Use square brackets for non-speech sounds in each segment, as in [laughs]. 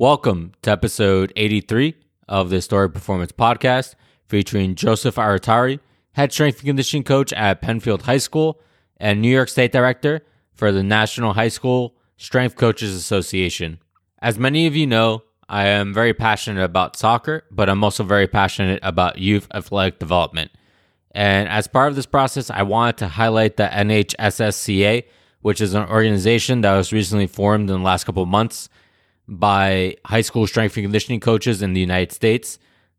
Welcome to episode 83 of the Historic Performance Podcast featuring Joseph Aratari, head strength and conditioning coach at Penfield High School and New York State Director for the National High School Strength Coaches Association. As many of you know, I am very passionate about soccer, but I'm also very passionate about youth athletic development. And as part of this process, I wanted to highlight the NHSSCA, which is an organization that was recently formed in the last couple months by high school strength and conditioning coaches in the United States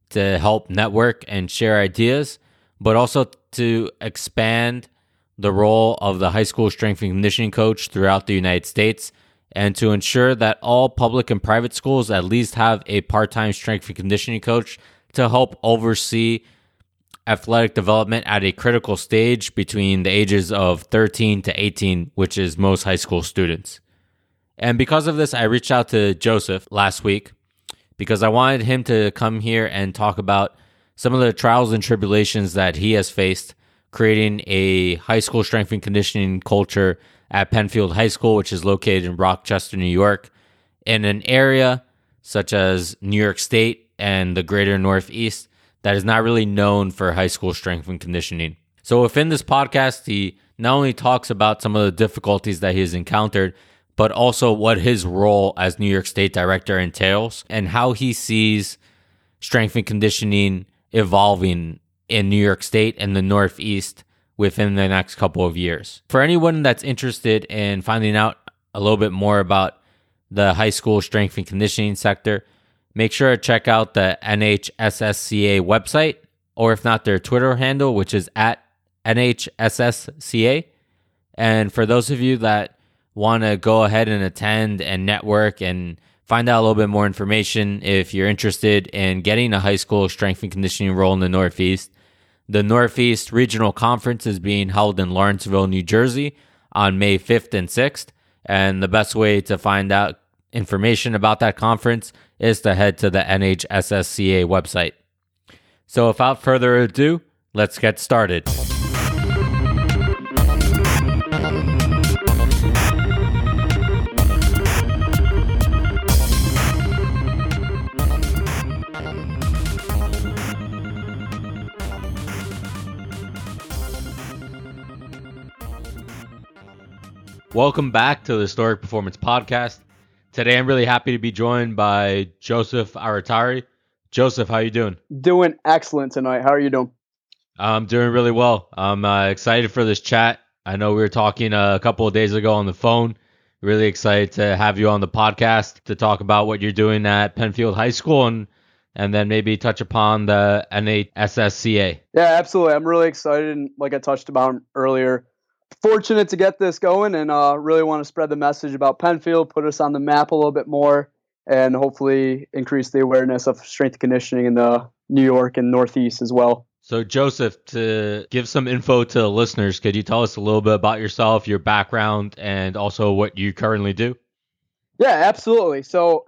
to help network and share ideas, but also to expand the role of the high school strength and conditioning coach throughout the United States and to ensure that all public and private schools at least have a part time strength and conditioning coach to help oversee athletic development at a critical stage between the ages of 13 to 18, which is most high school students. And because of this, I reached out to Joseph last week because I wanted him to come here and talk about some of the trials and tribulations that he has faced creating a high school strength and conditioning culture at Penfield High School, which is located in Rochester, New York, in an area such as New York State and the greater Northeast that is not really known for high school strength and conditioning. So, within this podcast, he not only talks about some of the difficulties that he has encountered, but also what his role as New York State director entails and how he sees strength and conditioning evolving in New York State and the Northeast within the next couple of years. For anyone that's interested in finding out a little bit more about the high school strength and conditioning sector, make sure to check out the NHSSCA website, or if not, their Twitter handle, which is at NHSSCA. And for those of you that want to go ahead and attend and network and find out a little bit more information if you're interested in getting a high school strength and conditioning role in the Northeast. The Northeast Regional Conference is being held in Lawrenceville, New Jersey on May 5th and 6th. And the best way to find out information about that conference is to head to the NHSSCA website. So without further ado, let's get started. Welcome back to the Historic Performance Podcast. Today, I'm really happy to be joined by Joseph Aratari. Joseph, how you doing? Doing excellent tonight. How are you doing? I'm doing really well. I'm uh, excited for this chat. I know we were talking a couple of days ago on the phone. Really excited to have you on the podcast to talk about what you're doing at Penfield High School and and then maybe touch upon the NHSSCA. Yeah, absolutely. I'm really excited. And like I touched about earlier, fortunate to get this going and uh, really want to spread the message about Penfield, put us on the map a little bit more, and hopefully increase the awareness of strength conditioning in the New York and Northeast as well. So, Joseph, to give some info to the listeners, could you tell us a little bit about yourself, your background, and also what you currently do? Yeah, absolutely. So,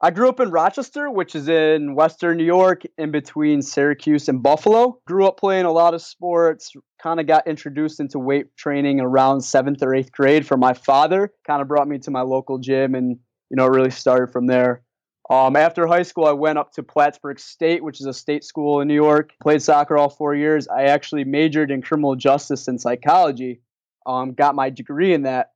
I grew up in Rochester, which is in Western New York, in between Syracuse and Buffalo. Grew up playing a lot of sports, kind of got introduced into weight training around seventh or eighth grade from my father. Kind of brought me to my local gym, and you know, it really started from there. Um, after high school, I went up to Plattsburgh State, which is a state school in New York. Played soccer all four years. I actually majored in criminal justice and psychology. Um, got my degree in that.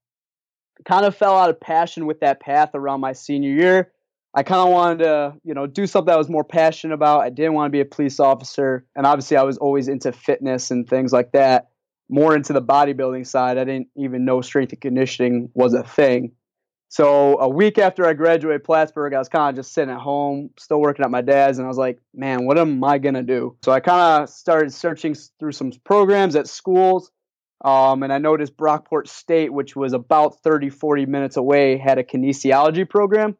Kind of fell out of passion with that path around my senior year I kind of wanted to, you know, do something I was more passionate about. I didn't want to be a police officer, and obviously I was always into fitness and things like that. More into the bodybuilding side. I didn't even know strength and conditioning was a thing. So a week after I graduated Plattsburgh, I was kind of just sitting at home, still working at my dad's, and I was like, man, what am I gonna do? So I kind of started searching through some programs at schools. Um, and I noticed Brockport State, which was about 30, 40 minutes away, had a kinesiology program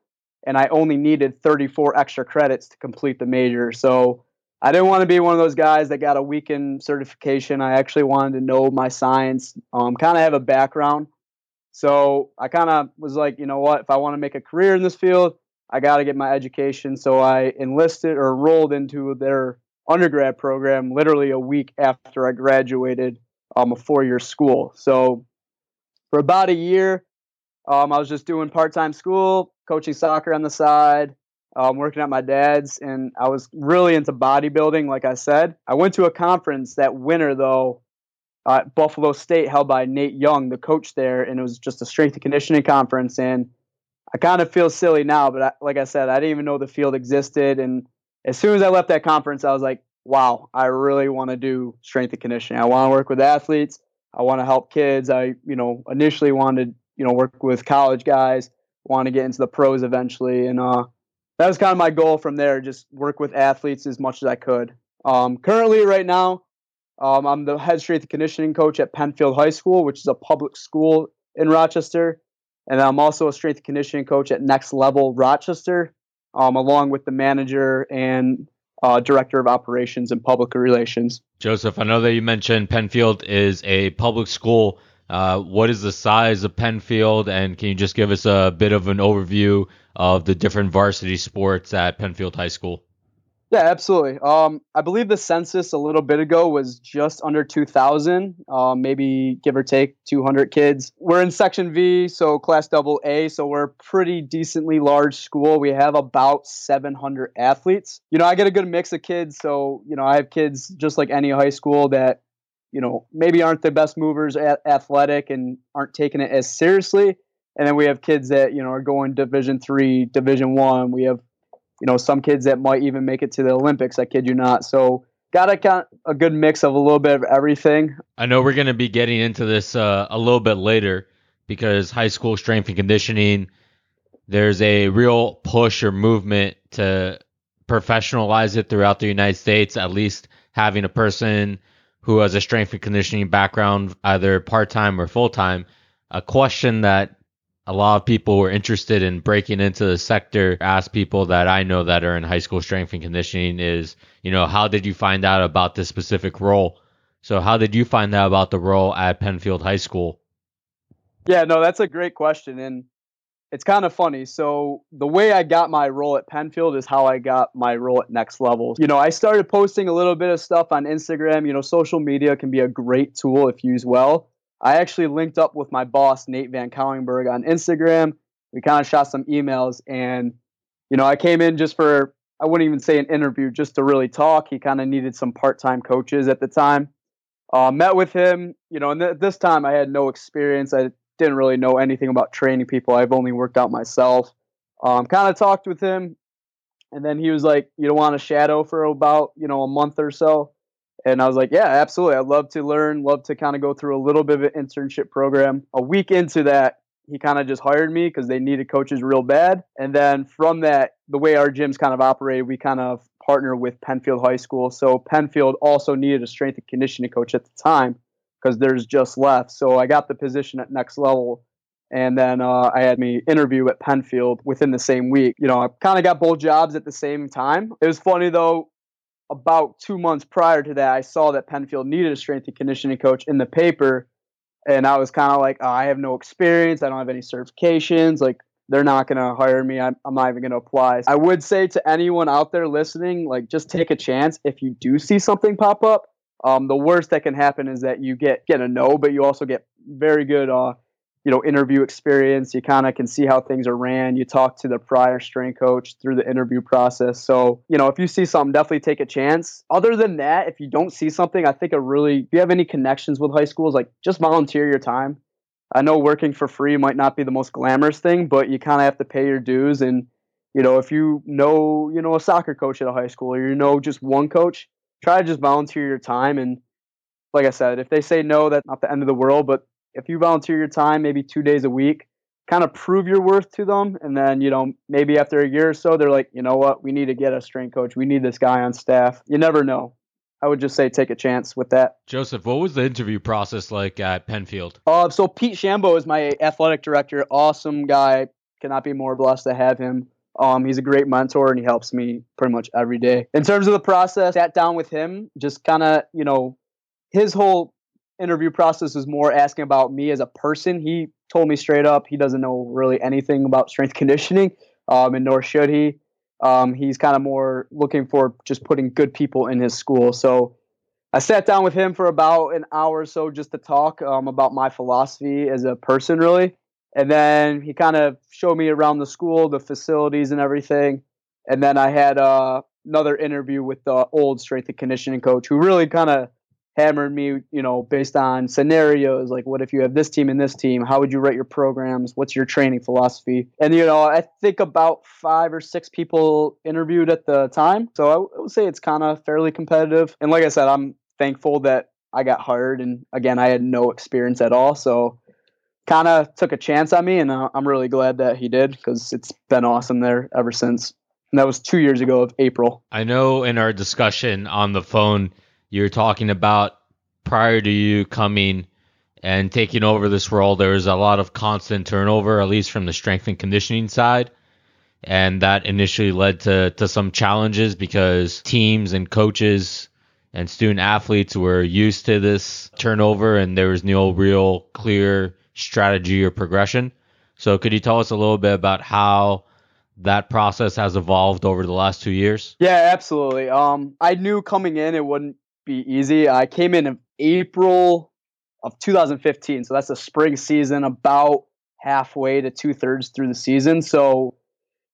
and I only needed 34 extra credits to complete the major. So I didn't want to be one of those guys that got a weekend certification. I actually wanted to know my science, um, kind of have a background. So I kind of was like, you know what, if I want to make a career in this field, I got to get my education. So I enlisted or enrolled into their undergrad program literally a week after I graduated um, a four year school. So for about a year, Um, I was just doing part time school, coaching soccer on the side, um, working at my dad's, and I was really into bodybuilding, like I said. I went to a conference that winter, though, at Buffalo State, held by Nate Young, the coach there, and it was just a strength and conditioning conference. And I kind of feel silly now, but I, like I said, I didn't even know the field existed. And as soon as I left that conference, I was like, wow, I really want to do strength and conditioning. I want to work with athletes. I want to help kids. I, you know, initially wanted, you know, work with college guys, want to get into the pros eventually. And uh, that was kind of my goal from there, just work with athletes as much as I could. Um, currently, right now, um, I'm the head strength and conditioning coach at Penfield High School, which is a public school in Rochester. And I'm also a strength and conditioning coach at Next Level Rochester, um, along with the manager and uh, director of operations and public relations. Joseph, I know that you mentioned Penfield is a public school. Uh, what is the size of Penfield, and can you just give us a bit of an overview of the different varsity sports at Penfield High School? Yeah, absolutely. Um, I believe the census a little bit ago was just under 2,000, um, maybe give or take 200 kids. We're in Section V, so Class Double A, so we're a pretty decently large school. We have about 700 athletes. You know, I get a good mix of kids, so you know, I have kids just like any high school that you know maybe aren't the best movers at athletic and aren't taking it as seriously. And then we have kids that you know are going Division three, Division one. We have you know, some kids that might even make it to the Olympics. I kid you not. So got got a good mix of a little bit of everything. I know we're going to be getting into this uh, a little bit later because high school strength and conditioning, there's a real push or movement to professionalize it throughout the United States, at least having a person who has a strength and conditioning background, either part time or full time. A question that a lot of people were interested in breaking into the sector ask people that I know that are in high school strength and conditioning is, you know, how did you find out about this specific role? So how did you find out about the role at Penfield High School? Yeah, no, that's a great question. And it's kind of funny. So the way I got my role at Penfield is how I got my role at Next Level. You know, I started posting a little bit of stuff on Instagram. You know, social media can be a great tool if used well. I actually linked up with my boss, Nate Van Cowingberg, on Instagram. We kind of shot some emails, and you know, I came in just for I wouldn't even say an interview, just to really talk. He kind of needed some part-time coaches at the time. Uh, met with him, you know, and th- this time I had no experience. I didn't really know anything about training people. I've only worked out myself. Um, kind of talked with him, and then he was like, "You don't want to shadow for about you know a month or so." And I was like, yeah, absolutely. I'd love to learn, love to kind of go through a little bit of an internship program. A week into that, he kind of just hired me because they needed coaches real bad. And then from that, the way our gyms kind of operated, we kind of partner with Penfield High School. So Penfield also needed a strength and conditioning coach at the time because there's just left. So I got the position at next level. And then uh, I had me interview at Penfield within the same week. You know, I kind of got both jobs at the same time. It was funny though about two months prior to that, I saw that Penfield needed a strength and conditioning coach in the paper. And I was kind of like, oh, I have no experience. I don't have any certifications. Like, they're not going to hire me. I'm, I'm not even going to apply. I would say to anyone out there listening, like, just take a chance. If you do see something pop up, um, the worst that can happen is that you get get a no, but you also get very good uh, you know interview experience. You kind of can see how things are ran. You talk to the prior strength coach through the interview process. So you know if you see something definitely take a chance. Other than that if you don't see something i think a really if you have any connections with high schools like just volunteer your time. I know working for free might not be the most glamorous thing but you kind of have to pay your dues. And you know if you know you know a soccer coach at a high school or you know just one coach try to just volunteer your time and like i said if they say no that's not the end of the world but if you volunteer your time maybe two days a week, kind of prove your worth to them. And then, you know, maybe after a year or so, they're like, you know what, we need to get a strength coach. We need this guy on staff. You never know. I would just say take a chance with that. Joseph, what was the interview process like at Penfield? Uh, so Pete Shambo is my athletic director. Awesome guy. Cannot be more blessed to have him. Um, he's a great mentor and he helps me pretty much every day. In terms of the process, sat down with him, just kind of, you know, his whole interview process was more asking about me as a person. He told me straight up he doesn't know really anything about strength [laughs] conditioning, um, and nor should he. Um, he's kind of more looking for just putting good people in his school. So I sat down with him for about an hour or so just to talk um, about my philosophy as a person, really. And then he kind of showed me around the school, the facilities and everything. And then I had uh, another interview with the old strength and conditioning coach who really kind of hammered me, you know, based on scenarios like what if you have this team and this team? How would you write your programs? What's your training philosophy? And you know, I think about five or six people interviewed at the time, so I would say it's kind of fairly competitive. And like I said, I'm thankful that I got hired, and again, I had no experience at all, so kind of took a chance on me, and uh, I'm really glad that he did because it's been awesome there ever since. And that was two years ago of April. I know in our discussion on the phone you're talking about prior to you coming and taking over this role, there was a lot of constant turnover, at least from the strength and conditioning side. And that initially led to, to some challenges because teams and coaches and student athletes were used to this turnover and there was no real clear strategy or progression. So could you tell us a little bit about how that process has evolved over the last two years? Yeah, absolutely. Um, I knew coming in it wouldn't be easy. I came in in April of 2015, so that's the spring season, about halfway to two thirds through the season. So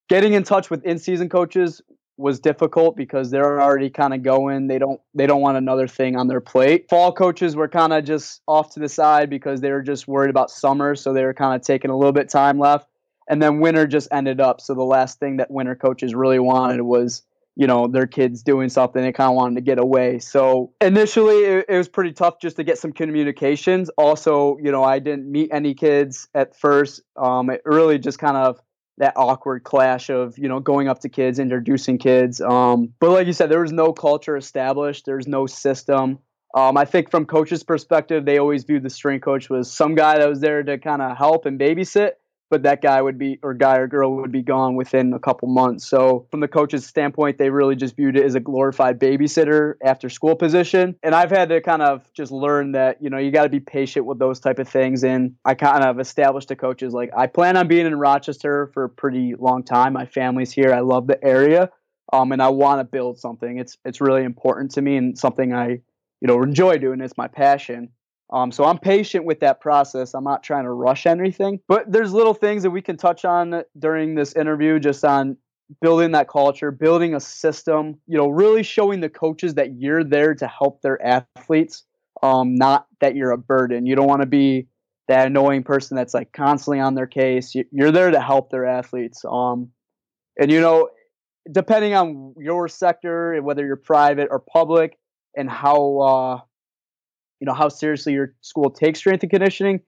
getting in touch with in-season coaches was difficult because they're already kind of going. They don't they don't want another thing on their plate. Fall coaches were kind of just off to the side because they were just worried about summer, so they were kind of taking a little bit time left. And then winter just ended up. So the last thing that winter coaches really wanted was you know their kids doing something they kind of wanted to get away so initially it, it, was pretty tough just to get some communications also you know i didn't meet any kids at first um, it really just kind of that awkward clash of you know going up to kids introducing kids. Um, but like you said there was no culture established. There's no system. Um, i think from coaches perspective they always viewed the strength coach was some guy that was there to kind of help and babysit but that guy would be or guy or girl would be gone within a couple months. So from the coach's standpoint, they really just viewed it as a glorified babysitter after school position. And I've had to kind of just learn that, you know, you got to be patient with those type of things. And I kind of established to coaches like I plan on being in Rochester for a pretty long time. My family's here. I love the area. Um, and I want to build something. It's it's really important to me and something I, you know, enjoy doing. It's my passion. Um, so I'm patient with that process. I'm not trying to rush anything, but there's little things that we can touch on during this interview, just on building that culture, building a system. You know, really showing the coaches that you're there to help their athletes, um, not that you're a burden. You don't want to be that annoying person that's like constantly on their case. You're there to help their athletes. Um, and you know, depending on your sector, whether you're private or public, and how uh, you know how seriously your school takes strength and conditioning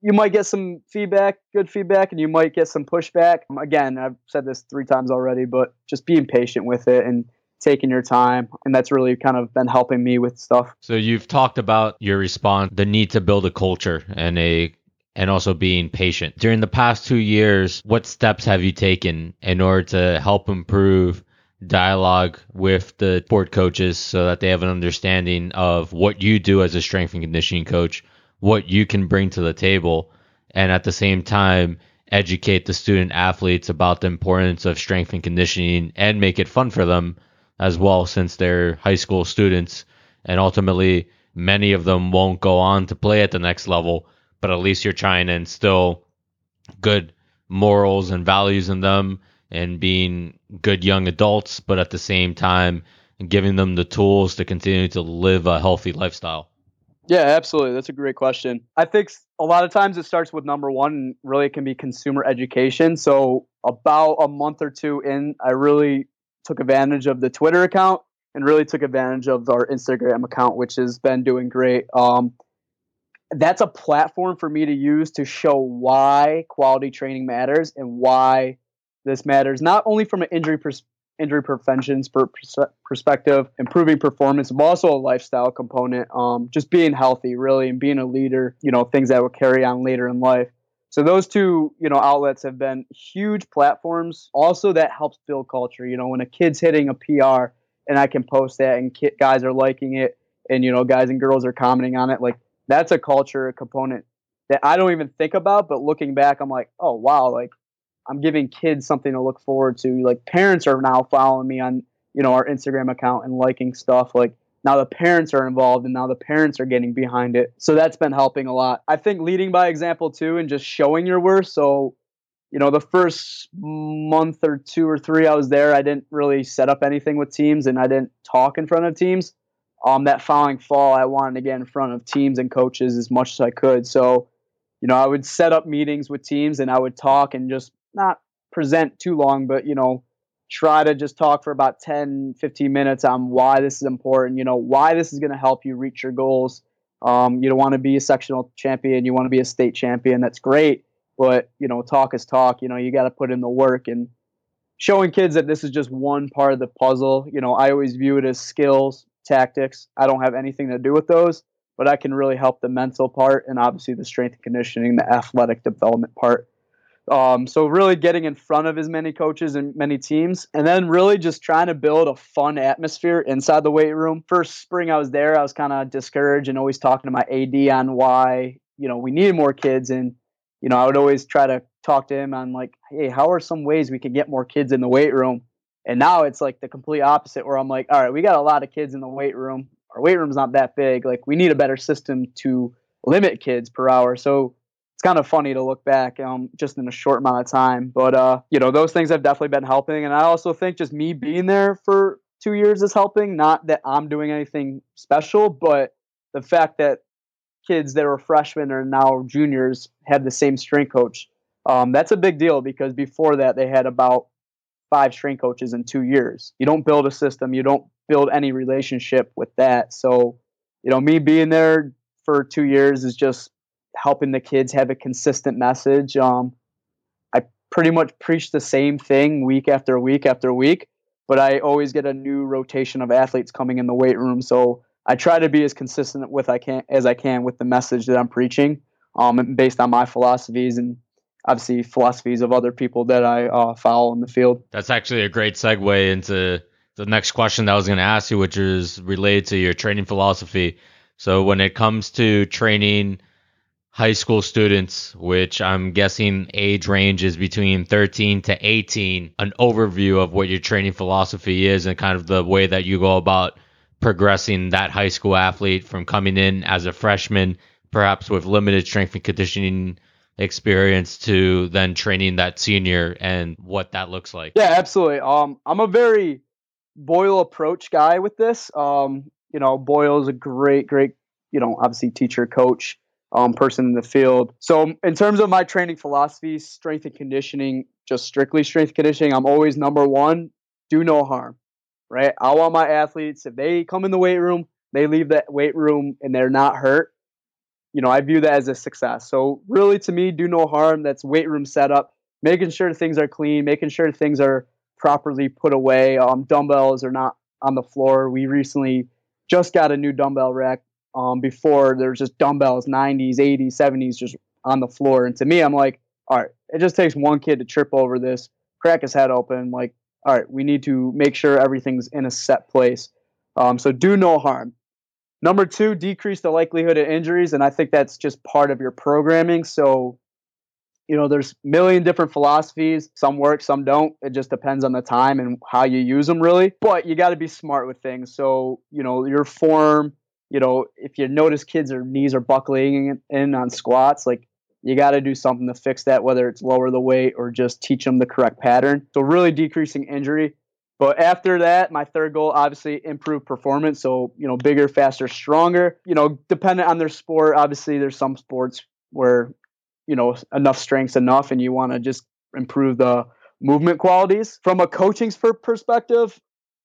you might get some feedback good feedback and you might get some pushback. Um, again i've said this three times already but just being patient with it and taking your time and that's really kind of been helping me with stuff. So you've talked about your response the need to build a culture and a and also being patient. During the past two years what steps have you taken in order to help improve dialogue with the sport coaches so that they have an understanding of what you do as a strength and conditioning coach, what you can bring to the table, and at the same time educate the student athletes about the importance of strength and conditioning and make it fun for them as well since they're high school students. And ultimately many of them won't go on to play at the next level but at least you're trying to instill good morals and values in them and being good young adults, but at the same time giving them the tools to continue to live a healthy lifestyle? Yeah, absolutely. That's a great question. I think a lot of times it starts with number one, really it can be consumer education. So, about a month or two in, I really took advantage of the Twitter account and really took advantage of our Instagram account, which has been doing great. Um, that's a platform for me to use to show why quality training matters and why this matters not only from an injury pers- injury prevention perspective, improving performance, but also a lifestyle component. Um, just being healthy, really, and being a leader. You know, things that will carry on later in life. So those two, you know, outlets have been huge platforms. Also, that helps build culture. You know, when a kid's hitting a PR and I can post that and guys are liking it, and you know, guys and girls are commenting on it, like that's a culture component that I don't even think about. But looking back, I'm like, oh wow, like I'm giving kids something to look forward to. Like parents are now following me on, you know, our Instagram account and liking stuff. Like now the parents are involved and now the parents are getting behind it. So that's been helping a lot. I think leading by example too and just showing your worth. So, you know, the first month or two or three I was there, I didn't really set up anything with teams and I didn't talk in front of teams. Um, that following fall, I wanted to get in front of teams and coaches as much as I could. So, you know, I would set up meetings with teams and I would talk and just not present too long, but, you know, try to just talk for about 10, 15 minutes on why this is important, you know, why this is going to help you reach your goals. Um, you don't want to be a sectional champion, you want to be a state champion. That's great, but you know, talk is talk. You know, you got to put in the work and showing kids that this is just one part of the puzzle. You know, I always view it as skills, tactics. I don't have anything to do with those, but I can really help the mental part and obviously the strength and conditioning, the athletic development part. Um, so really getting in front of as many coaches and many teams, and then really just trying to build a fun atmosphere inside the weight room. First spring I was there, I was kind of discouraged and always talking to my AD on why you know we needed more kids, and you know I would always try to talk to him on like, hey, how are some ways we can get more kids in the weight room? And now it's like the complete opposite, where I'm like, all right, we got a lot of kids in the weight room. Our weight room's not that big. Like we need a better system to limit kids per hour. So it's kind of funny to look back um, just in a short amount of time. But uh, you know, those things have definitely been helping, and I also think just me being there for two years is helping. Not that I'm doing anything special, but the fact that kids that were freshmen or now juniors had the same strength coach. Um, that's a big deal because before that they had about five strength coaches in two years. You don't build a system, you don't build any relationship with that. So, you know, me being there for two years is just helping the kids have a consistent message. Um, I pretty much preach the same thing week after week after week, but I always get a new rotation of athletes coming in the weight room. So I try to be as consistent with I can as I can with the message that I'm preaching, um, based on my philosophies and obviously philosophies of other people that I uh, follow in the field. That's actually a great segue into the next question that I was going to ask you, which is related to your training philosophy. So when it comes to training high school students, which I'm guessing age range is between 13 to 18, an overview of what your training philosophy is and kind of the way that you go about progressing that high school athlete from coming in as a freshman, perhaps with limited strength and conditioning experience to then training that senior and what that looks like. Yeah, absolutely. Um, I'm a very Boyle approach guy with this. Um, you know, Boyle is a great, great, you know, obviously teacher, coach um, person in the field. So, in terms of my training philosophy, strength and conditioning, just strictly strength conditioning, I'm always number one do no harm, right? I want my athletes, if they come in the weight room, they leave that weight room and they're not hurt. You know, I view that as a success. So, really, to me, do no harm. That's weight room setup, making sure things are clean, making sure things are properly put away. Um, dumbbells are not on the floor. We recently just got a new dumbbell rack um, before there's just dumbbells, 90s, 80s, 70s just on the floor. And to me, I'm like, all right, it just takes one kid to trip over this, crack his head open. Like, all right, we need to make sure everything's in a set place. Um, so do no harm. Number two, decrease the likelihood of injuries. And I think that's just part of your programming. So, you know, there's a million different philosophies. Some work, some don't. It just depends on the time and how you use them, really. But you got to be smart with things. So, you know, your form, you know, if you notice kids or knees are buckling in on squats, like you got to do something to fix that, whether it's lower the weight or just teach them the correct pattern. So really decreasing injury. But after that, my third goal, obviously, improve performance. So, you know, bigger, faster, stronger. You know, dependent on their sport. Obviously, there's some sports where, you know, enough strength's enough and you want to just improve the movement qualities. From a coaching perspective,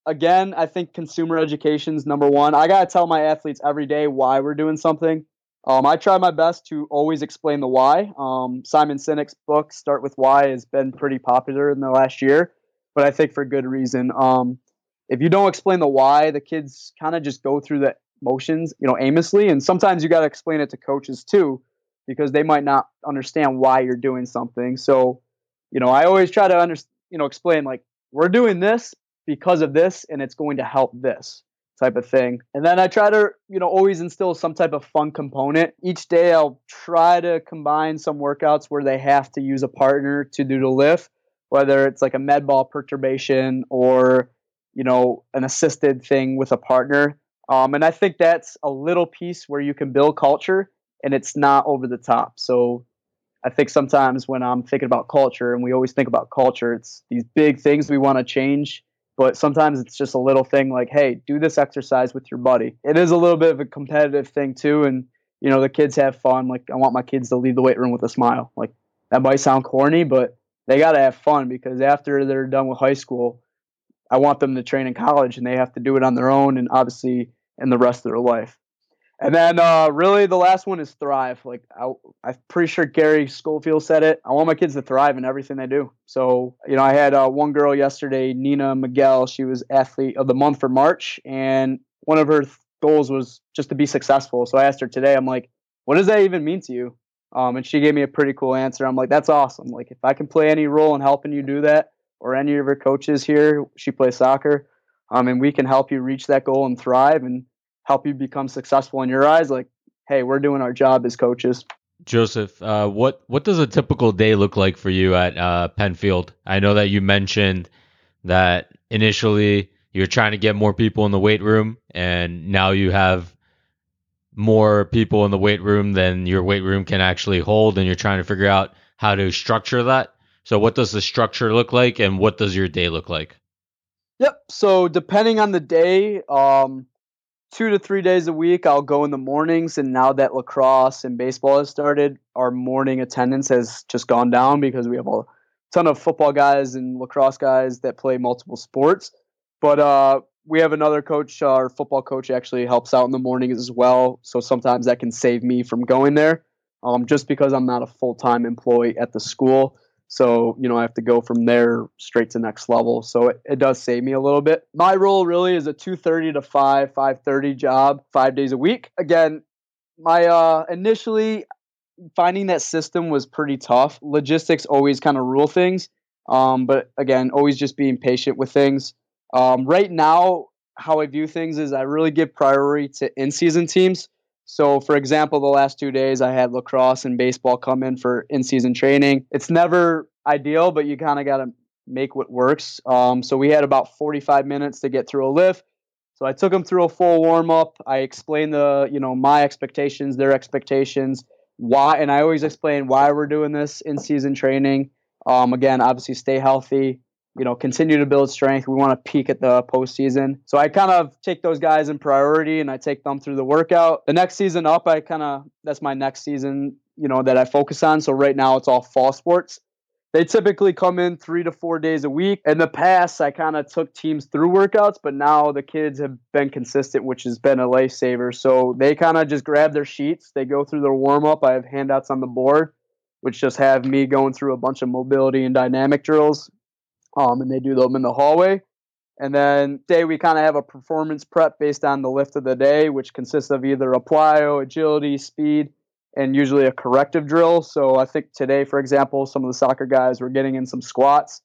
again, I think consumer education is number one. I got to tell my athletes every day why we're doing something. Um, I try my best to always explain the why. Um, Simon Sinek's book, Start with Why, has been pretty popular in the last year, but I think for good reason. Um, if you don't explain the why, the kids kind of just go through the motions, you know, aimlessly. And sometimes you got to explain it to coaches too, because they might not understand why you're doing something. So, you know, I always try to under, you know, explain like we're doing this because of this and it's going to help this type of thing. And then I try to, you know, always instill some type of fun component. Each day I'll try to combine some workouts where they have to use a partner to do the lift, whether it's like a med ball perturbation or, you know, an assisted thing with a partner. Um, and I think that's a little piece where you can build culture and it's not over the top. So I think sometimes when I'm thinking about culture, and we always think about culture, it's these big things we want to change. But sometimes it's just a little thing like, hey, do this exercise with your buddy. It is a little bit of a competitive thing too. And, you know, the kids have fun. Like, I want my kids to leave the weight room with a smile. Like, that might sound corny, but they got to have fun because after they're done with high school, I want them to train in college and they have to do it on their own and obviously in the rest of their life. And then uh, really the last one is thrive. Like I, I'm pretty sure Gary Schofield said it. I want my kids to thrive in everything they do. So you know, I had uh, one girl yesterday, Nina Miguel. She was athlete of the month for March, and one of her th- goals was just to be successful. So I asked her today. I'm like, what does that even mean to you? Um, and she gave me a pretty cool answer. I'm like, that's awesome. Like if I can play any role in helping you do that, or any of her coaches here, she plays soccer, um, and we can help you reach that goal and thrive and help you become successful in your eyes, like, hey, we're doing our job as coaches. Joseph, uh, what what does a typical day look like for you at uh, Penfield? I know that you mentioned that initially you're trying to get more people in the weight room, and now you have more people in the weight room than your weight room can actually hold, and you're trying to figure out how to structure that. So, what does the structure look like, and what does your day look like? Yep. So, depending on the day, um, two to three days a week. I'll go in the mornings, and now that lacrosse and baseball has started, our morning attendance has just gone down because we have a ton of football guys and lacrosse guys that play multiple sports. But uh, we have another coach, our football coach actually helps out in the mornings as well. So sometimes that can save me from going there um, just because I'm not a full time employee at the school. So, you know, I have to go from there straight to next level. So it, it does save me a little bit. My role really is a 2.30 to 5, 5.30 job, five days a week. Again, my uh, initially finding that system was pretty tough. Logistics always kind of rule things. Um, but again, always just being patient with things. Um, right now, how I view things is I really give priority to in season teams. So, for example, the last two days I had lacrosse and baseball come in for in season training. It's never ideal, but you kind of got to make what works. Um, so, we had about 45 minutes to get through a lift. So, I took them through a full warm up. I explained the, you know, my expectations, their expectations, why, and I always explain why we're doing this in season training. Um, again, obviously, stay healthy, you know, continue to build strength. We want to peak at the postseason. So I kind of take those guys in priority and I take them through the workout. The next season up, I kind of, that's my next season, you know, that I focus on. So right now it's all fall sports. They typically come in three to four days a week. In the past, I kind of took teams through workouts, but now the kids have been consistent, which has been a lifesaver. So they kind of just grab their sheets, they go through their warm up. I have handouts on the board, which just have me going through a bunch of mobility and dynamic drills, um, and they do them in the hallway. And then day we kind of have a performance prep based on the lift of the day, which consists of either a plyo, agility, speed, and usually a corrective drill. So I think today, for example, some of the soccer guys were getting in some squats.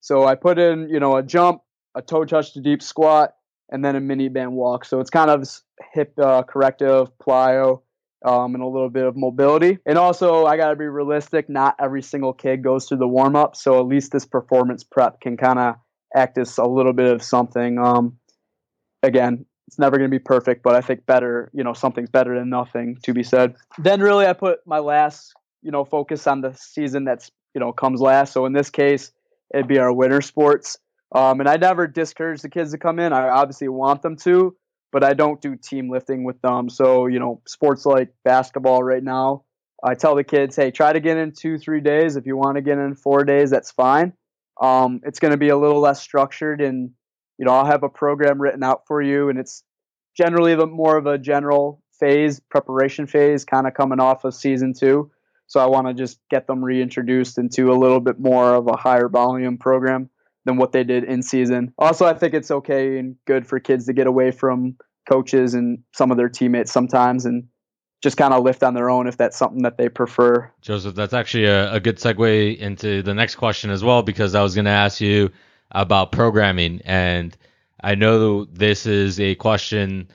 So I put in, you know, a jump, a toe touch to deep squat, and then a mini band walk. So it's kind of hip uh, corrective, plyo, um, and a little bit of mobility. And also, I got to be realistic. Not every single kid goes through the warm up, so at least this performance prep can kind of act as a little bit of something. Um, again, it's never going to be perfect, but I think better. You know, something's better than nothing. To be said. Then, really, I put my last, you know, focus on the season that's you know comes last. So in this case, it'd be our winter sports. Um, and I never discourage the kids to come in. I obviously want them to, but I don't do team lifting with them. So, you know, sports like basketball right now, I tell the kids, hey, try to get in two, three days. If you want to get in four days, that's fine. Um, it's going to be a little less structured, and you know, I'll have a program written out for you, and it's generally the more of a general phase, preparation phase, kind of coming off of season two. So I want to just get them reintroduced into a little bit more of a higher volume program than what they did in season. Also, I think it's okay and good for kids to get away from coaches and some of their teammates sometimes and just kind of lift on their own if that's something that they prefer. Joseph, that's actually a, a good segue into the next question as well, because I was going to ask you about programming. And I know this is a question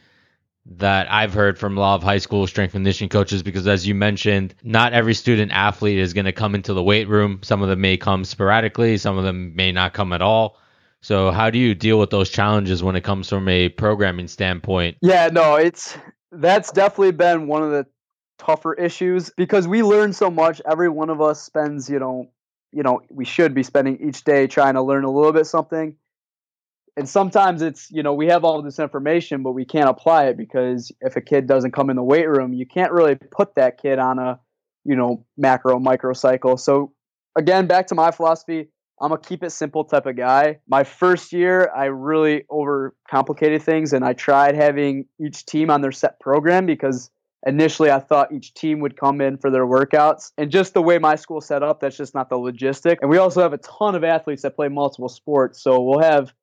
that I've heard from a lot of high school strength and conditioning coaches because, as you mentioned, not every student athlete is going to come into the weight room. Some of them may come sporadically, some of them may not come at all. So how do you deal with those challenges when it comes from a programming standpoint? Yeah, no, it's that's definitely been one of the tougher issues because we learn so much. Every one of us spends, you know, you know, we should be spending each day trying to learn a little bit something. And sometimes it's, you know, we have all this information, but we can't apply it because if a kid doesn't come in the weight room, you can't really put that kid on a, you know, macro micro cycle. So again, back to my philosophy, I'm a keep it simple type of guy. My first year, I really overcomplicated things and I tried having each team on their set program because initially I thought each team would come in for their workouts. And just the way my school set up, that's just not the logistic. And we also have a ton of athletes that play multiple sports. So we'll have,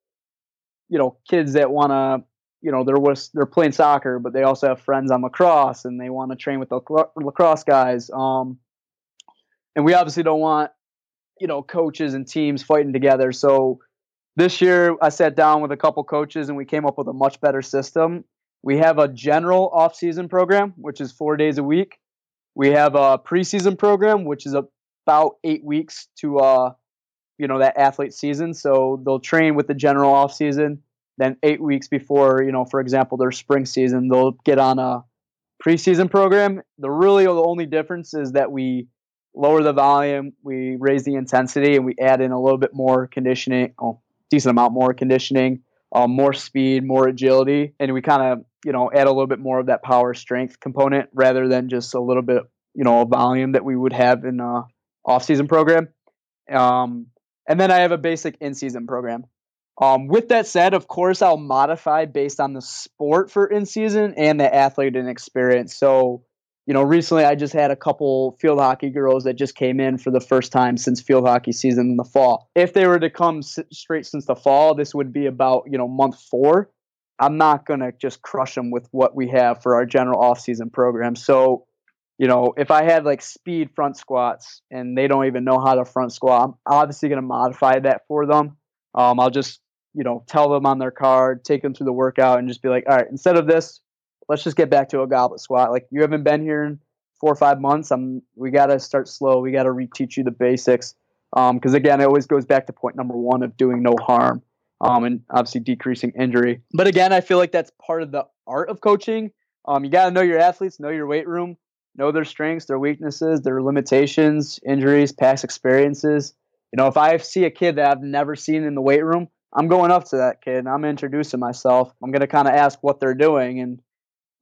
you know, kids that want to, you know, they're they're playing soccer, but they also have friends on lacrosse and they want to train with the lacrosse guys. Um, and we obviously don't want you know coaches and teams fighting together. So this year I sat down with a couple coaches and we came up with a much better system. We have a general off-season program, which is four days a week. We have a preseason program, which is about eight weeks to uh, you know that athlete season. So they'll train with the general off-season. Then eight weeks before, you know, for example, their spring season, they'll get on a preseason program. The really the only difference is that we lower the volume, we raise the intensity, and we add in a little bit more conditioning, oh, decent amount more conditioning, um, more speed, more agility, and we kind of you know add a little bit more of that power strength component rather than just a little bit you know a volume that we would have in a off-season program. Um, and then I have a basic in-season program. Um, with that said, of course, I'll modify based on the sport for in-season and the athlete and experience. So you know, recently I just had a couple field hockey girls that just came in for the first time since field hockey season in the fall. If they were to come straight since the fall, this would be about, you know, month four. I'm not going to just crush them with what we have for our general off-season program. So, you know, if I had like speed front squats and they don't even know how to front squat, I'm obviously going to modify that for them. Um, I'll just, you know, tell them on their card, take them through the workout, and just be like, all right, instead of this, let's just get back to a goblet squat. Like you haven't been here in four or five months. I'm we got to start slow. We got to reteach you the basics. Because um, again, it always goes back to point number one of doing no harm, um, and obviously decreasing injury. But again, I feel like that's part of the art of coaching. Um, you got to know your athletes, know your weight room, know their strengths, their weaknesses, their limitations, injuries, past experiences. You know, if I see a kid that I've never seen in the weight room, I'm going up to that kid and I'm introducing myself. I'm going to kind of ask what they're doing and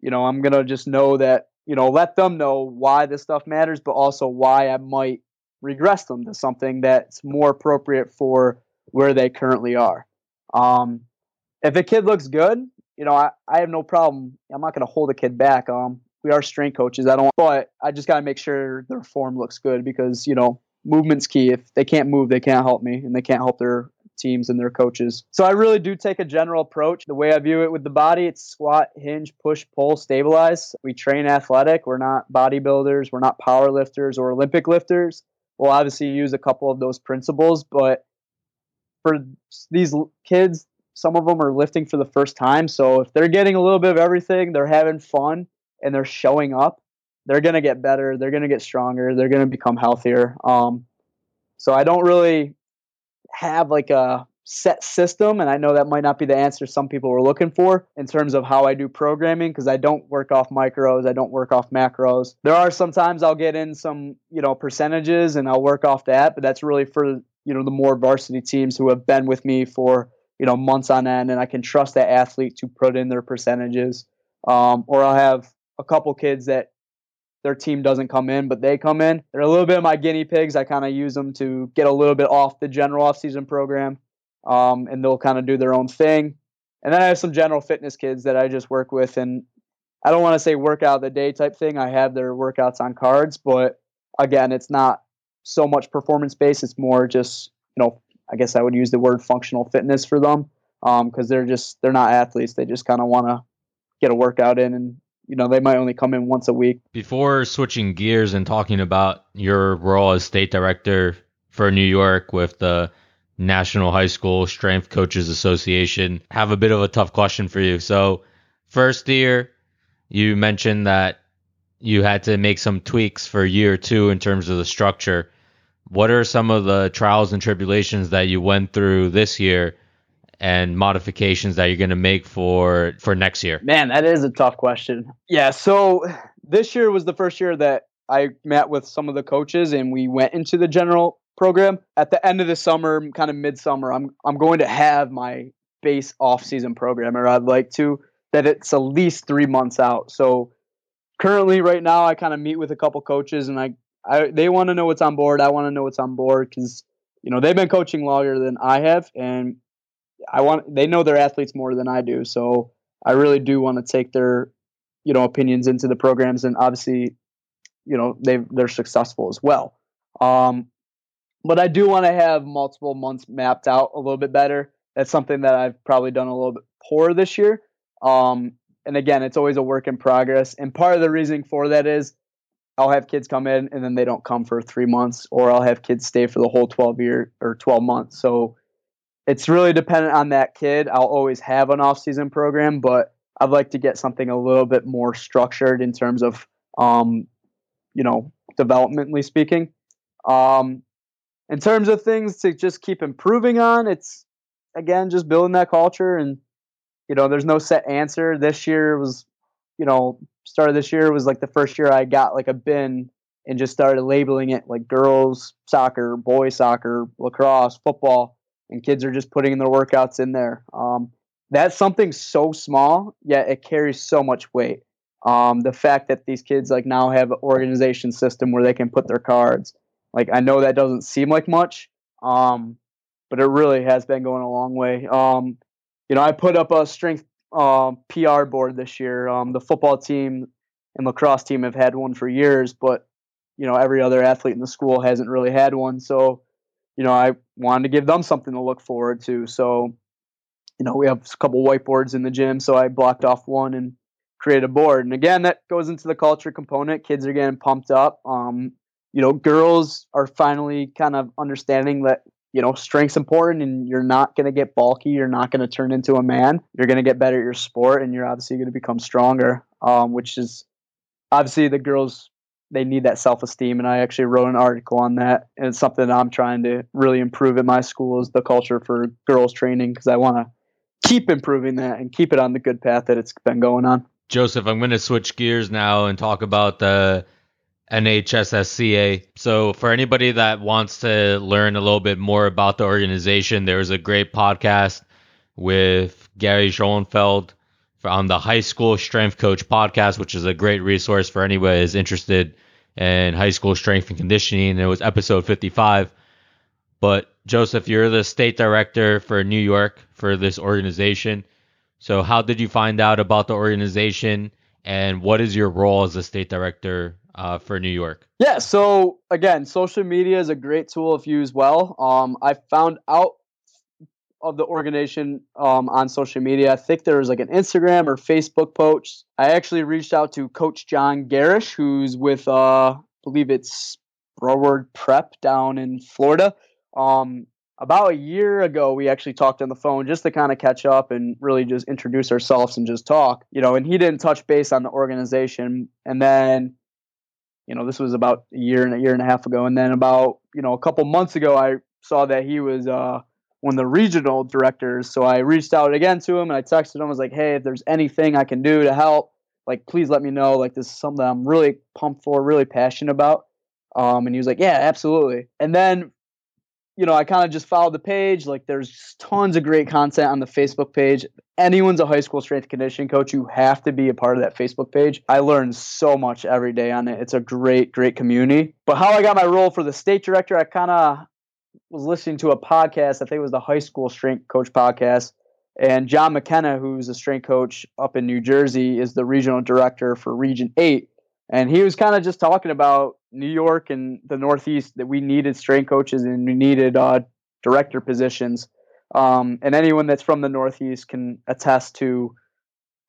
you know, I'm going to just know that, you know, let them know why this stuff matters, but also why I might regress them to something that's more appropriate for where they currently are. Um, if a kid looks good, you know, I, I have no problem. I'm not going to hold a kid back. Um, we are strength coaches. I don't, but I just got to make sure their form looks good because, you know, movement's key. If they can't move, they can't help me and they can't help their teams and their coaches. So I really do take a general approach. The way I view it with the body, it's squat, hinge, push, pull, stabilize. We train athletic. We're not bodybuilders. We're not power lifters or Olympic lifters. We'll obviously use a couple of those principles, but for these kids, some of them are lifting for the first time. So if they're getting a little bit of everything, they're having fun and they're showing up, they're going to get better. They're going to get stronger. They're going to become healthier. Um, so I don't really have like a set system and i know that might not be the answer some people were looking for in terms of how i do programming because i don't work off micros i don't work off macros there are sometimes i'll get in some you know percentages and i'll work off that but that's really for you know the more varsity teams who have been with me for you know months on end and i can trust that athlete to put in their percentages um, or i'll have a couple kids that their team doesn't come in, but they come in. They're a little bit of my guinea pigs. I kind of use them to get a little bit off the general off-season program, um, and they'll kind of do their own thing. And then I have some general fitness kids that I just work with, and I don't want to say workout the day type thing. I have their workouts on cards, but again, it's not so much performance based. It's more just you know, I guess I would use the word functional fitness for them because um, they're just they're not athletes. They just kind of want to get a workout in and you know, they might only come in once a week. Before switching gears and talking about your role as state director for New York with the National High School Strength Coaches Association, have a bit of a tough question for you. So, first year, you mentioned that you had to make some tweaks for year two in terms of the structure. What are some of the trials and tribulations that you went through this year and modifications that you're going to make for for next year? Man, that is a tough question. Yeah, so this year was the first year that I met with some of the coaches and we went into the general program. At the end of the summer, kind of midsummer, I'm I'm going to have my base off-season program or I'd like to that it's at least 3 months out. So currently right now I kind of meet with a couple coaches and I, I they want to know what's on board. I want to know what's on board cuz you know, they've been coaching longer than I have and I want they know their athletes more than I do. So I really do want to take their you know opinions into the programs and obviously you know they they're successful as well. Um, but I do want to have multiple months mapped out a little bit better. That's something that I've probably done a little bit poor this year. Um, and again, it's always a work in progress. And part of the reasoning for that is I'll have kids come in and then they don't come for three months, or I'll have kids stay for the whole 12 year or 12 months. So it's really dependent on that kid. I'll always have an off season program, but I'd like to get something a little bit more structured in terms of, um, you know, developmentally speaking. Um, in terms of things to just keep improving on, it's again just building that culture and you know, there's no set answer. This year was, you know, start of this year was like the first year I got like a bin and just started labeling it like girls soccer, boys soccer, lacrosse, football, and kids are just putting their workouts in there. Um, that's something so small, yet it carries so much weight. Um, the fact that these kids like now have an organization system where they can put their cards. Like I know that doesn't seem like much, um, but it really has been going a long way. Um, you know, I put up a strength uh, PR board this year. Um, the football team and lacrosse team have had one for years, but you know every other athlete in the school hasn't really had one. So, you know, I wanted to give them something to look forward to. So, you know, we have a couple whiteboards in the gym, so I blocked off one and create a board. And again, that goes into the culture component. Kids are getting pumped up. Um, you know, girls are finally kind of understanding that you know strength's important, and you're not going to get bulky. You're not going to turn into a man. You're going to get better at your sport, and you're obviously going to become stronger. Um, which is obviously the girls they need that self esteem, and I actually wrote an article on that, and it's something I'm trying to really improve at my school is the culture for girls training because I want to keep improving that and keep it on the good path that it's been going on. Joseph, I'm going to switch gears now and talk about the NHSSCA. So, for anybody that wants to learn a little bit more about the organization, there's a great podcast with Gary Schoenfeld on the High School Strength Coach podcast, which is a great resource for anybody who's interested in high school strength and conditioning. It was episode 55. But, Joseph, you're the state director for New York for this organization. So, how did you find out about the organization, and what is your role as a state director uh, for New York? Yeah, so again, social media is a great tool if used well. Um, I found out of the organization um, on social media. I think there was like an Instagram or Facebook post. I actually reached out to Coach John Garish, who's with, uh, I believe it's Broward Prep down in Florida. Um, about a year ago we actually talked on the phone just to kind of catch up and really just introduce ourselves and just talk you know and he didn't touch base on the organization and then you know this was about a year and a year and a half ago and then about you know a couple months ago i saw that he was uh, of the regional directors so i reached out again to him and i texted him I was like hey if there's anything i can do to help like please let me know like this is something i'm really pumped for really passionate about um, and he was like yeah absolutely and then you know, I kind of just followed the page. Like, there's tons of great content on the Facebook page. Anyone's a high school strength conditioning coach, you have to be a part of that Facebook page. I learn so much every day on it. It's a great, great community. But how I got my role for the state director, I kind of was listening to a podcast. I think it was the high school strength coach podcast. And John McKenna, who's a strength coach up in New Jersey, is the regional director for Region 8 and he was kind of just talking about New York and the Northeast that we needed strength coaches and we needed uh, director positions. Um, and anyone that's from the Northeast can attest to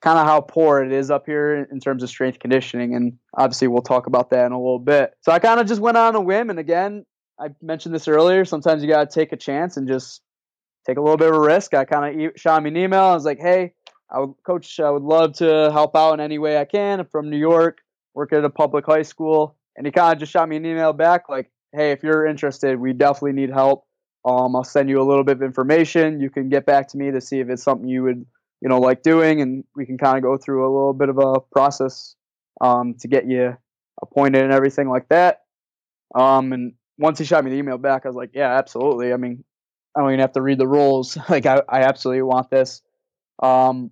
kind of how poor it is up here in terms of strength conditioning. And obviously, we'll talk about that in a little bit. So I kind of just went on a whim. And again, I mentioned this earlier. Sometimes you got to take a chance and just take a little bit of a risk. I kind of shot me an email. I was like, hey, I would, coach, I would love to help out in any way I can. I'm from New York work at a public high school. And he kind of just shot me an email back like, hey, if you're interested, we definitely need help. Um, I'll send you a little bit of information. You can get back to me to see if it's something you would, you know, like doing, and we can kind of go through a little bit of a process um, to get you appointed and everything like that. Um, and once he shot me the email back, I was like, yeah, absolutely. I mean, I don't even have to read the rules. [laughs] like, I, I absolutely want this. Um,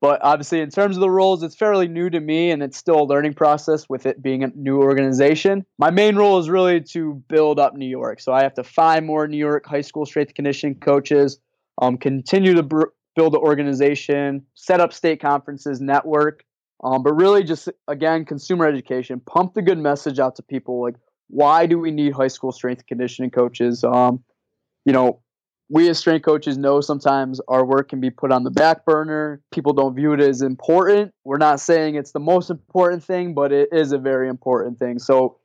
but obviously, in terms of the rules, it's fairly new to me and it's still a learning process with it being a new organization. My main role is really to build up New York. So I have to find more New York high school strength conditioning coaches, um, continue to br- build the organization, set up state conferences, network, um, but really just, again, consumer education, pump the good message out to people like, why do we need high school strength conditioning coaches? Um, you know, we as strength coaches know sometimes our work can be put on the back burner. People don't view it as important. We're not saying it's the most important thing, but it is a very important thing. So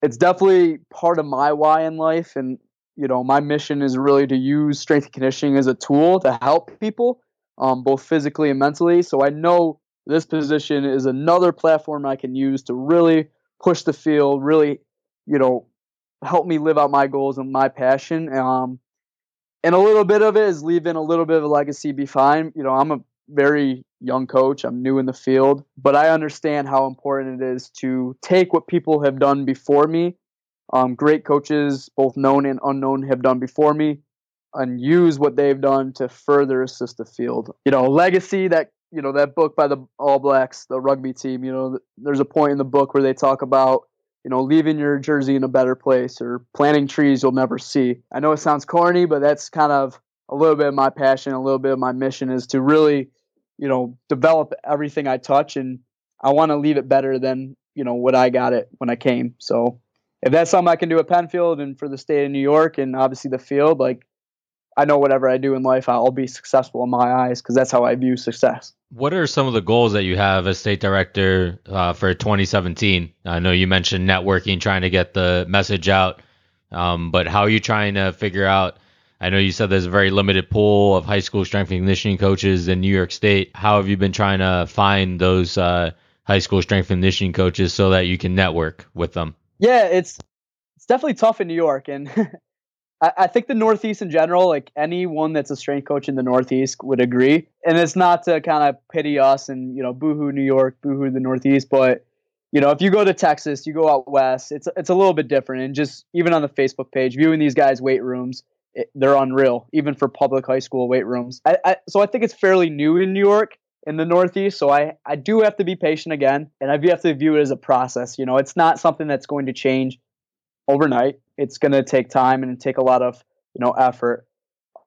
it's definitely part of my why in life. And, you know, my mission is really to use strength and conditioning as a tool to help people, um, both physically and mentally. So I know this position is another platform I can use to really push the field, really, you know, help me live out my goals and my passion. Um, and a little bit of it is leaving a little bit of a legacy behind. You know, I'm a very young coach. I'm new in the field, but I understand how important it is to take what people have done before me. Um, great coaches, both known and unknown, have done before me, and use what they've done to further assist the field. You know, legacy that you know that book by the All Blacks, the rugby team. You know, there's a point in the book where they talk about you know, leaving your jersey in a better place or planting trees you'll never see. I know it sounds corny, but that's kind of a little bit of my passion, a little bit of my mission is to really, you know, develop everything I touch and I want to leave it better than, you know, what I got it when I came. So if that's something I can do at Penfield and for the state of New York and obviously the field, like I know whatever I do in life, I'll be successful in my eyes because that's how I view success. What are some of the goals that you have as state director uh, for 2017? I know you mentioned networking, trying to get the message out, um, but how are you trying to figure out? I know you said there's a very limited pool of high school strength and conditioning coaches in New York State. How have you been trying to find those uh, high school strength and conditioning coaches so that you can network with them? Yeah, it's it's definitely tough in New York, and [laughs] I, I think the Northeast in general, like anyone that's a strength coach in the Northeast would agree. And it's not to kind of pity us and, you know, boohoo New York, boohoo the Northeast, but you know, if you go to Texas, you go out west, it's it's a little bit different. And just even on the Facebook page, viewing these guys' weight rooms, it, they're unreal, even for public high school weight rooms. I, I, so I think it's fairly new in New York, in the Northeast. So I I do have to be patient again, and I do have to view it as a process. You know, it's not something that's going to change overnight. It's going to take time and take a lot of you know effort.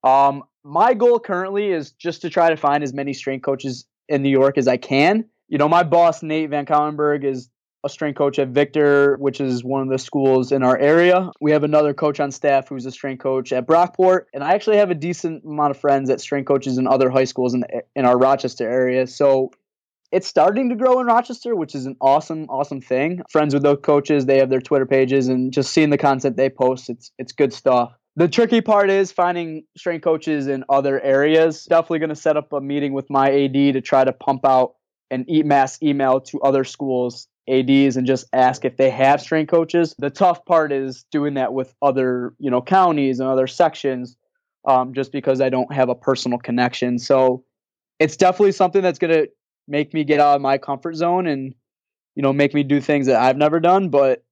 Um, my goal currently is just to try to find as many strength coaches in New York as I can. You know, my boss Nate Van Cauwenberg is a strength coach at Victor, which is one of the schools in our area. We have another coach on staff who's a strength coach at Brockport, and I actually have a decent amount of friends at strength coaches in other high schools in in our Rochester area. So it's starting to grow in Rochester, which is an awesome, awesome thing. Friends with those coaches, they have their Twitter pages and just seeing the content they post, it's it's good stuff. The tricky part is finding strength coaches in other areas. Definitely going to set up a meeting with my AD to try to pump out an mass email to other schools ads and just ask if they have strength coaches the tough part is doing that with other you know counties and other sections um, just because i don't have a personal connection so it's definitely something that's going to make me get out of my comfort zone and you know make me do things that I've never done but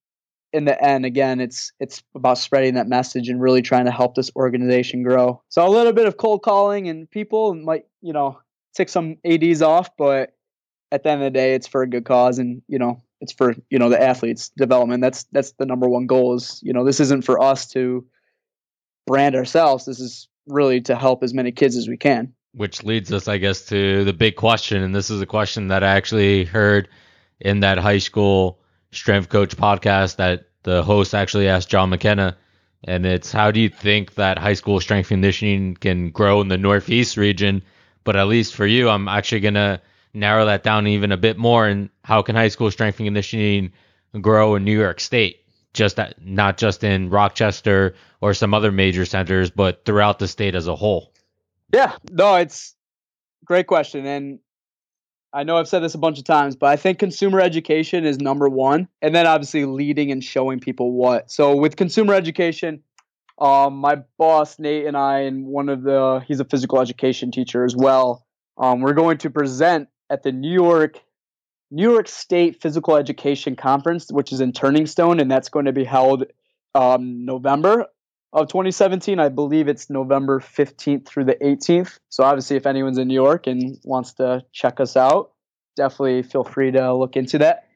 in the end again it's it's about spreading that message and really trying to help this organization grow. So a little bit of cold calling and people might you know tick some ads off but at the end of the day it's for a good cause and you know it's for you know the athletes development. That's that's the number one goal is you know this isn't for us to brand ourselves. This is really to help as many kids as we can which leads us, I guess, to the big question. And this is a question that I actually heard in that high school strength coach podcast that the host actually asked John McKenna. And it's how do you think that high school strength conditioning can grow in the Northeast region? But at least for you, I'm actually going to narrow that down even a bit more. And how can high school strength conditioning grow in New York State? Just that, not just in Rochester or some other major centers, but throughout the state as a whole. Yeah, no, it's great question. And I know I've said this a bunch of times, but I think consumer education is number one. And then obviously leading and showing people what. So with consumer education, Um, my boss Nate and I, and one of the he's a physical education teacher as well. Um, we're going to present at the New York New York State Physical Education Conference, which is in Turning Stone, and that's going to be held um, November of 2017. I believe it's November 15th through the 18th. So obviously, if anyone's in New York and wants to check us out, definitely feel free to look into that.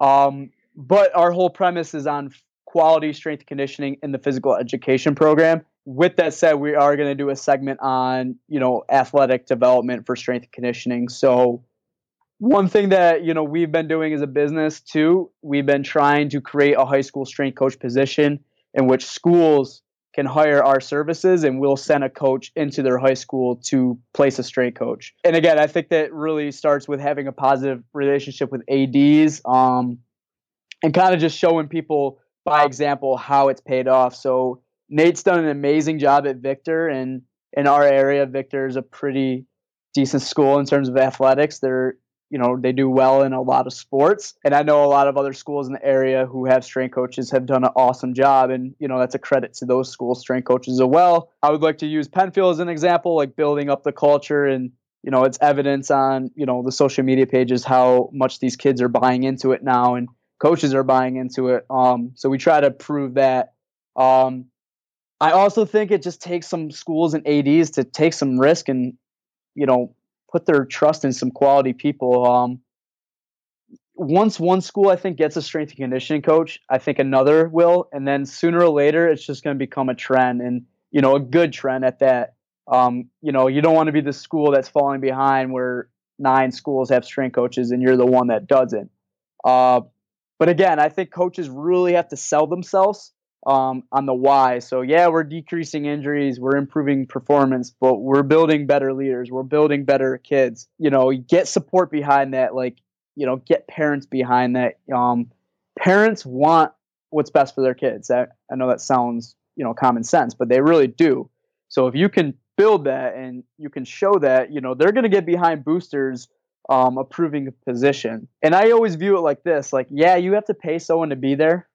Um, but our whole premise is on quality strength conditioning in the physical education program. With that said, we are going to do a segment on you know athletic development for strength conditioning. So one thing that you know we've been doing as a business too we've been trying to create a high school strength coach position in which schools can hire our services and we'll send a coach into their high school to place a straight coach. And again i think that really starts with having a positive relationship with ads um, and kind of just showing people by example how it's paid off. So nate's done an amazing job at victor and in our area victor is a pretty decent school in terms of athletics. They're you know they do well in a lot of sports. And i know a lot of other schools in the area who have strength coaches have done an awesome job. And you know that's a credit to those schools strength coaches as well. I would like to use penfield as an example like building up the culture. And you know it's evidence on you know the social media pages how much these kids are buying into it now and coaches are buying into it. Um, so we try to prove that. Um, i also think it just takes some schools and ads to take some risk and you know put their trust in some quality people. Um, once one school I think gets a strength and conditioning coach, I think another will, and then sooner or later it's just going to become a trend, and you know a good trend at that. Um, you know you don't want to be the school that's falling behind where nine schools have strength coaches and you're the one that doesn't. Uh, but again, I think coaches really have to sell themselves um, on the why. So yeah, we're decreasing injuries, we're improving performance, but we're building better leaders, we're building better kids. You know, get support behind that. Like you know, get parents behind that. Um, parents want what's best for their kids. I, I know that sounds you know common sense, but they really do. So if you can build that and you can show that, you know, they're going to get behind boosters um, approving a position. And I always view it like this: like, yeah, you have to pay someone to be there,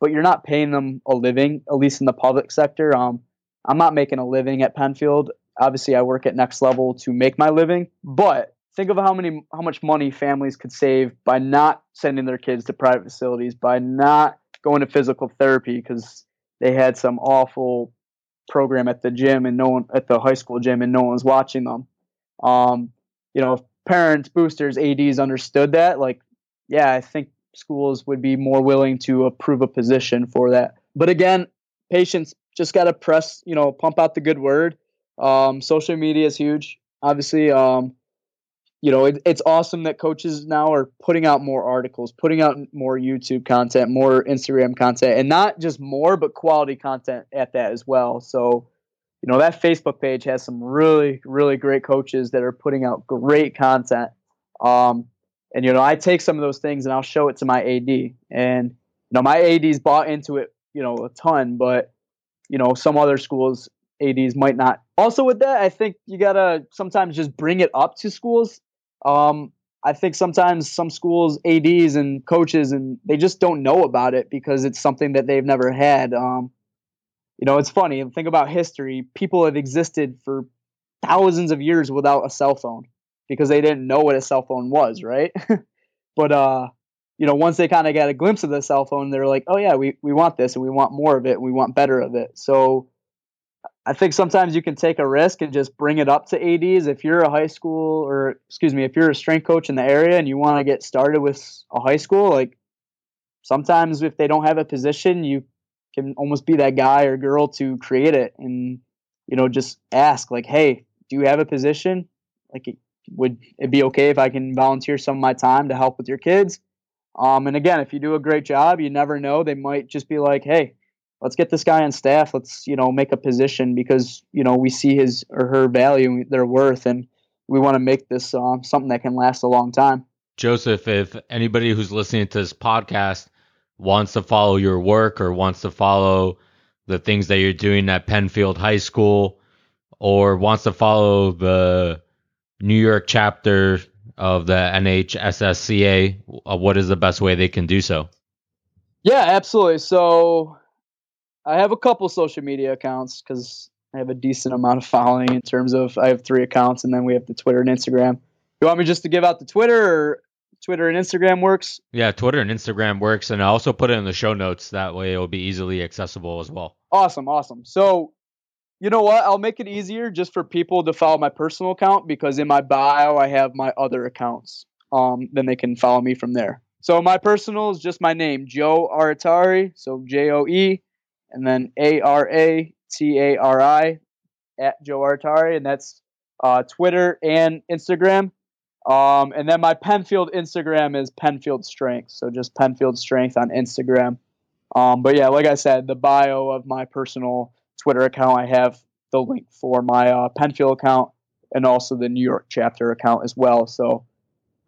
but you're not paying them a living, at least in the public sector. Um, I'm not making a living at Penfield. Obviously, I work at Next Level to make my living, but think of how many how much money families could save by not sending their kids to private facilities, by not going to physical therapy because they had some awful program at the gym and no one at the high school gym and no one's watching them. Um, you know, if parents, boosters, ads understood that, like, yeah, I think schools would be more willing to approve a position for that. But again, patience just got to press, you know, pump out the good word. Um, social media is huge. Obviously, um, you know, it, it's awesome that coaches now are putting out more articles, putting out more YouTube content, more Instagram content, and not just more, but quality content at that as well. So, you know, that Facebook page has some really, really great coaches that are putting out great content. Um, and you know, I take some of those things and I'll show it to my AD, and you know, my AD's bought into it, you know, a ton, but you know, some other schools ads might not. Also with that i think you gotta sometimes just bring it up to schools. Um, i think sometimes some schools ads and coaches and they just don't know about it because it's something that they've never had. Um, you know it's funny think about history. People have existed for thousands of years without a cell phone because they didn't know what a cell phone was, right? [laughs] but uh, you know, once they kind of got a glimpse of the cell phone, they're like, "Oh yeah, we we want this and we want more of it. We want better of it." So I think sometimes you can take a risk and just bring it up to ADs. If you're a high school or excuse me, if you're a strength coach in the area and you want to get started with a high school, like sometimes if they don't have a position, you can almost be that guy or girl to create it and you know just ask like, "Hey, do you have a position?" Like would it be okay if I can volunteer some of my time to help with your kids? Um, and again, if you do a great job, you never know. They might just be like, hey, let's get this guy on staff. Let's, you know, make a position because, you know, we see his or her value, their worth, and we want to make this um, something that can last a long time. Joseph, if anybody who's listening to this podcast wants to follow your work or wants to follow the things that you're doing at Penfield High School or wants to follow the New York chapter of the NHSSCA, uh, what is the best way they can do so? Yeah, absolutely. So I have a couple social media accounts because I have a decent amount of following in terms of I have three accounts and then we have the Twitter and Instagram. You want me just to give out the Twitter or Twitter and Instagram works? Yeah, Twitter and Instagram works, and I also put it in the show notes. That way, it will be easily accessible as well. Awesome, awesome. So, you know what? I'll make it easier just for people to follow my personal account because in my bio I have my other accounts. Um, then they can follow me from there. So my personal is just my name, Joe Aratari. So J O E, and then A R A T A R I at Joe Aratari, and that's uh, Twitter and Instagram. Um, and then my Penfield Instagram is Penfield Strength. So just Penfield Strength on Instagram. Um, but yeah, like I said, the bio of my personal Twitter account, I have the link for my uh, Penfield account and also the New York chapter account as well. So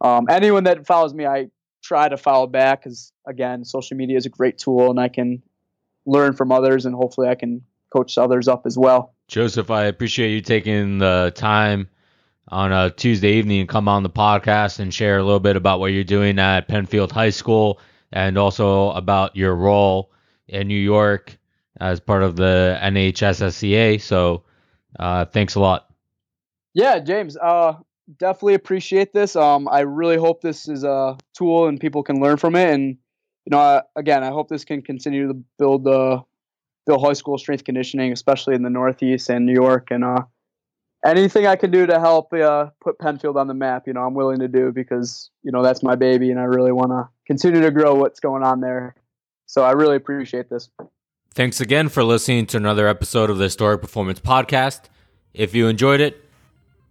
um, anyone that follows me, I try to follow back because again, social media is a great tool and I can learn from others and hopefully I can coach others up as well. Joseph, I appreciate you taking the time on a Tuesday evening and come on the podcast and share a little bit about what you're doing at Penfield High School and also about your role in New York as part of the NHSSCA. So, uh, thanks a lot. Yeah, James. Uh, definitely appreciate this. Um, I really hope this is a tool and people can learn from it. And you know, uh, again, I hope this can continue to build the build high school strength conditioning, especially in the Northeast and New York. And uh, anything I can do to help uh, put Penfield on the map, you know, I'm willing to do because you know that's my baby, and I really want to continue to grow what's going on there. So I really appreciate this. Thanks again for listening to another episode of the Historic Performance Podcast. If you enjoyed it,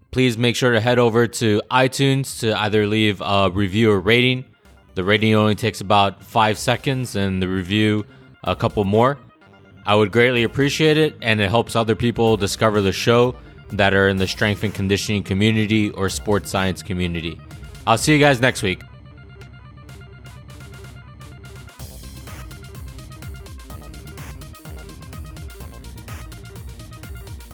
please make sure to head over to iTunes to either leave a review or rating. The rating only takes about five seconds, and the review a couple more. I would greatly appreciate it, and it helps other people discover the show that are in the strength and conditioning community or sports science community. I'll see you guys next week.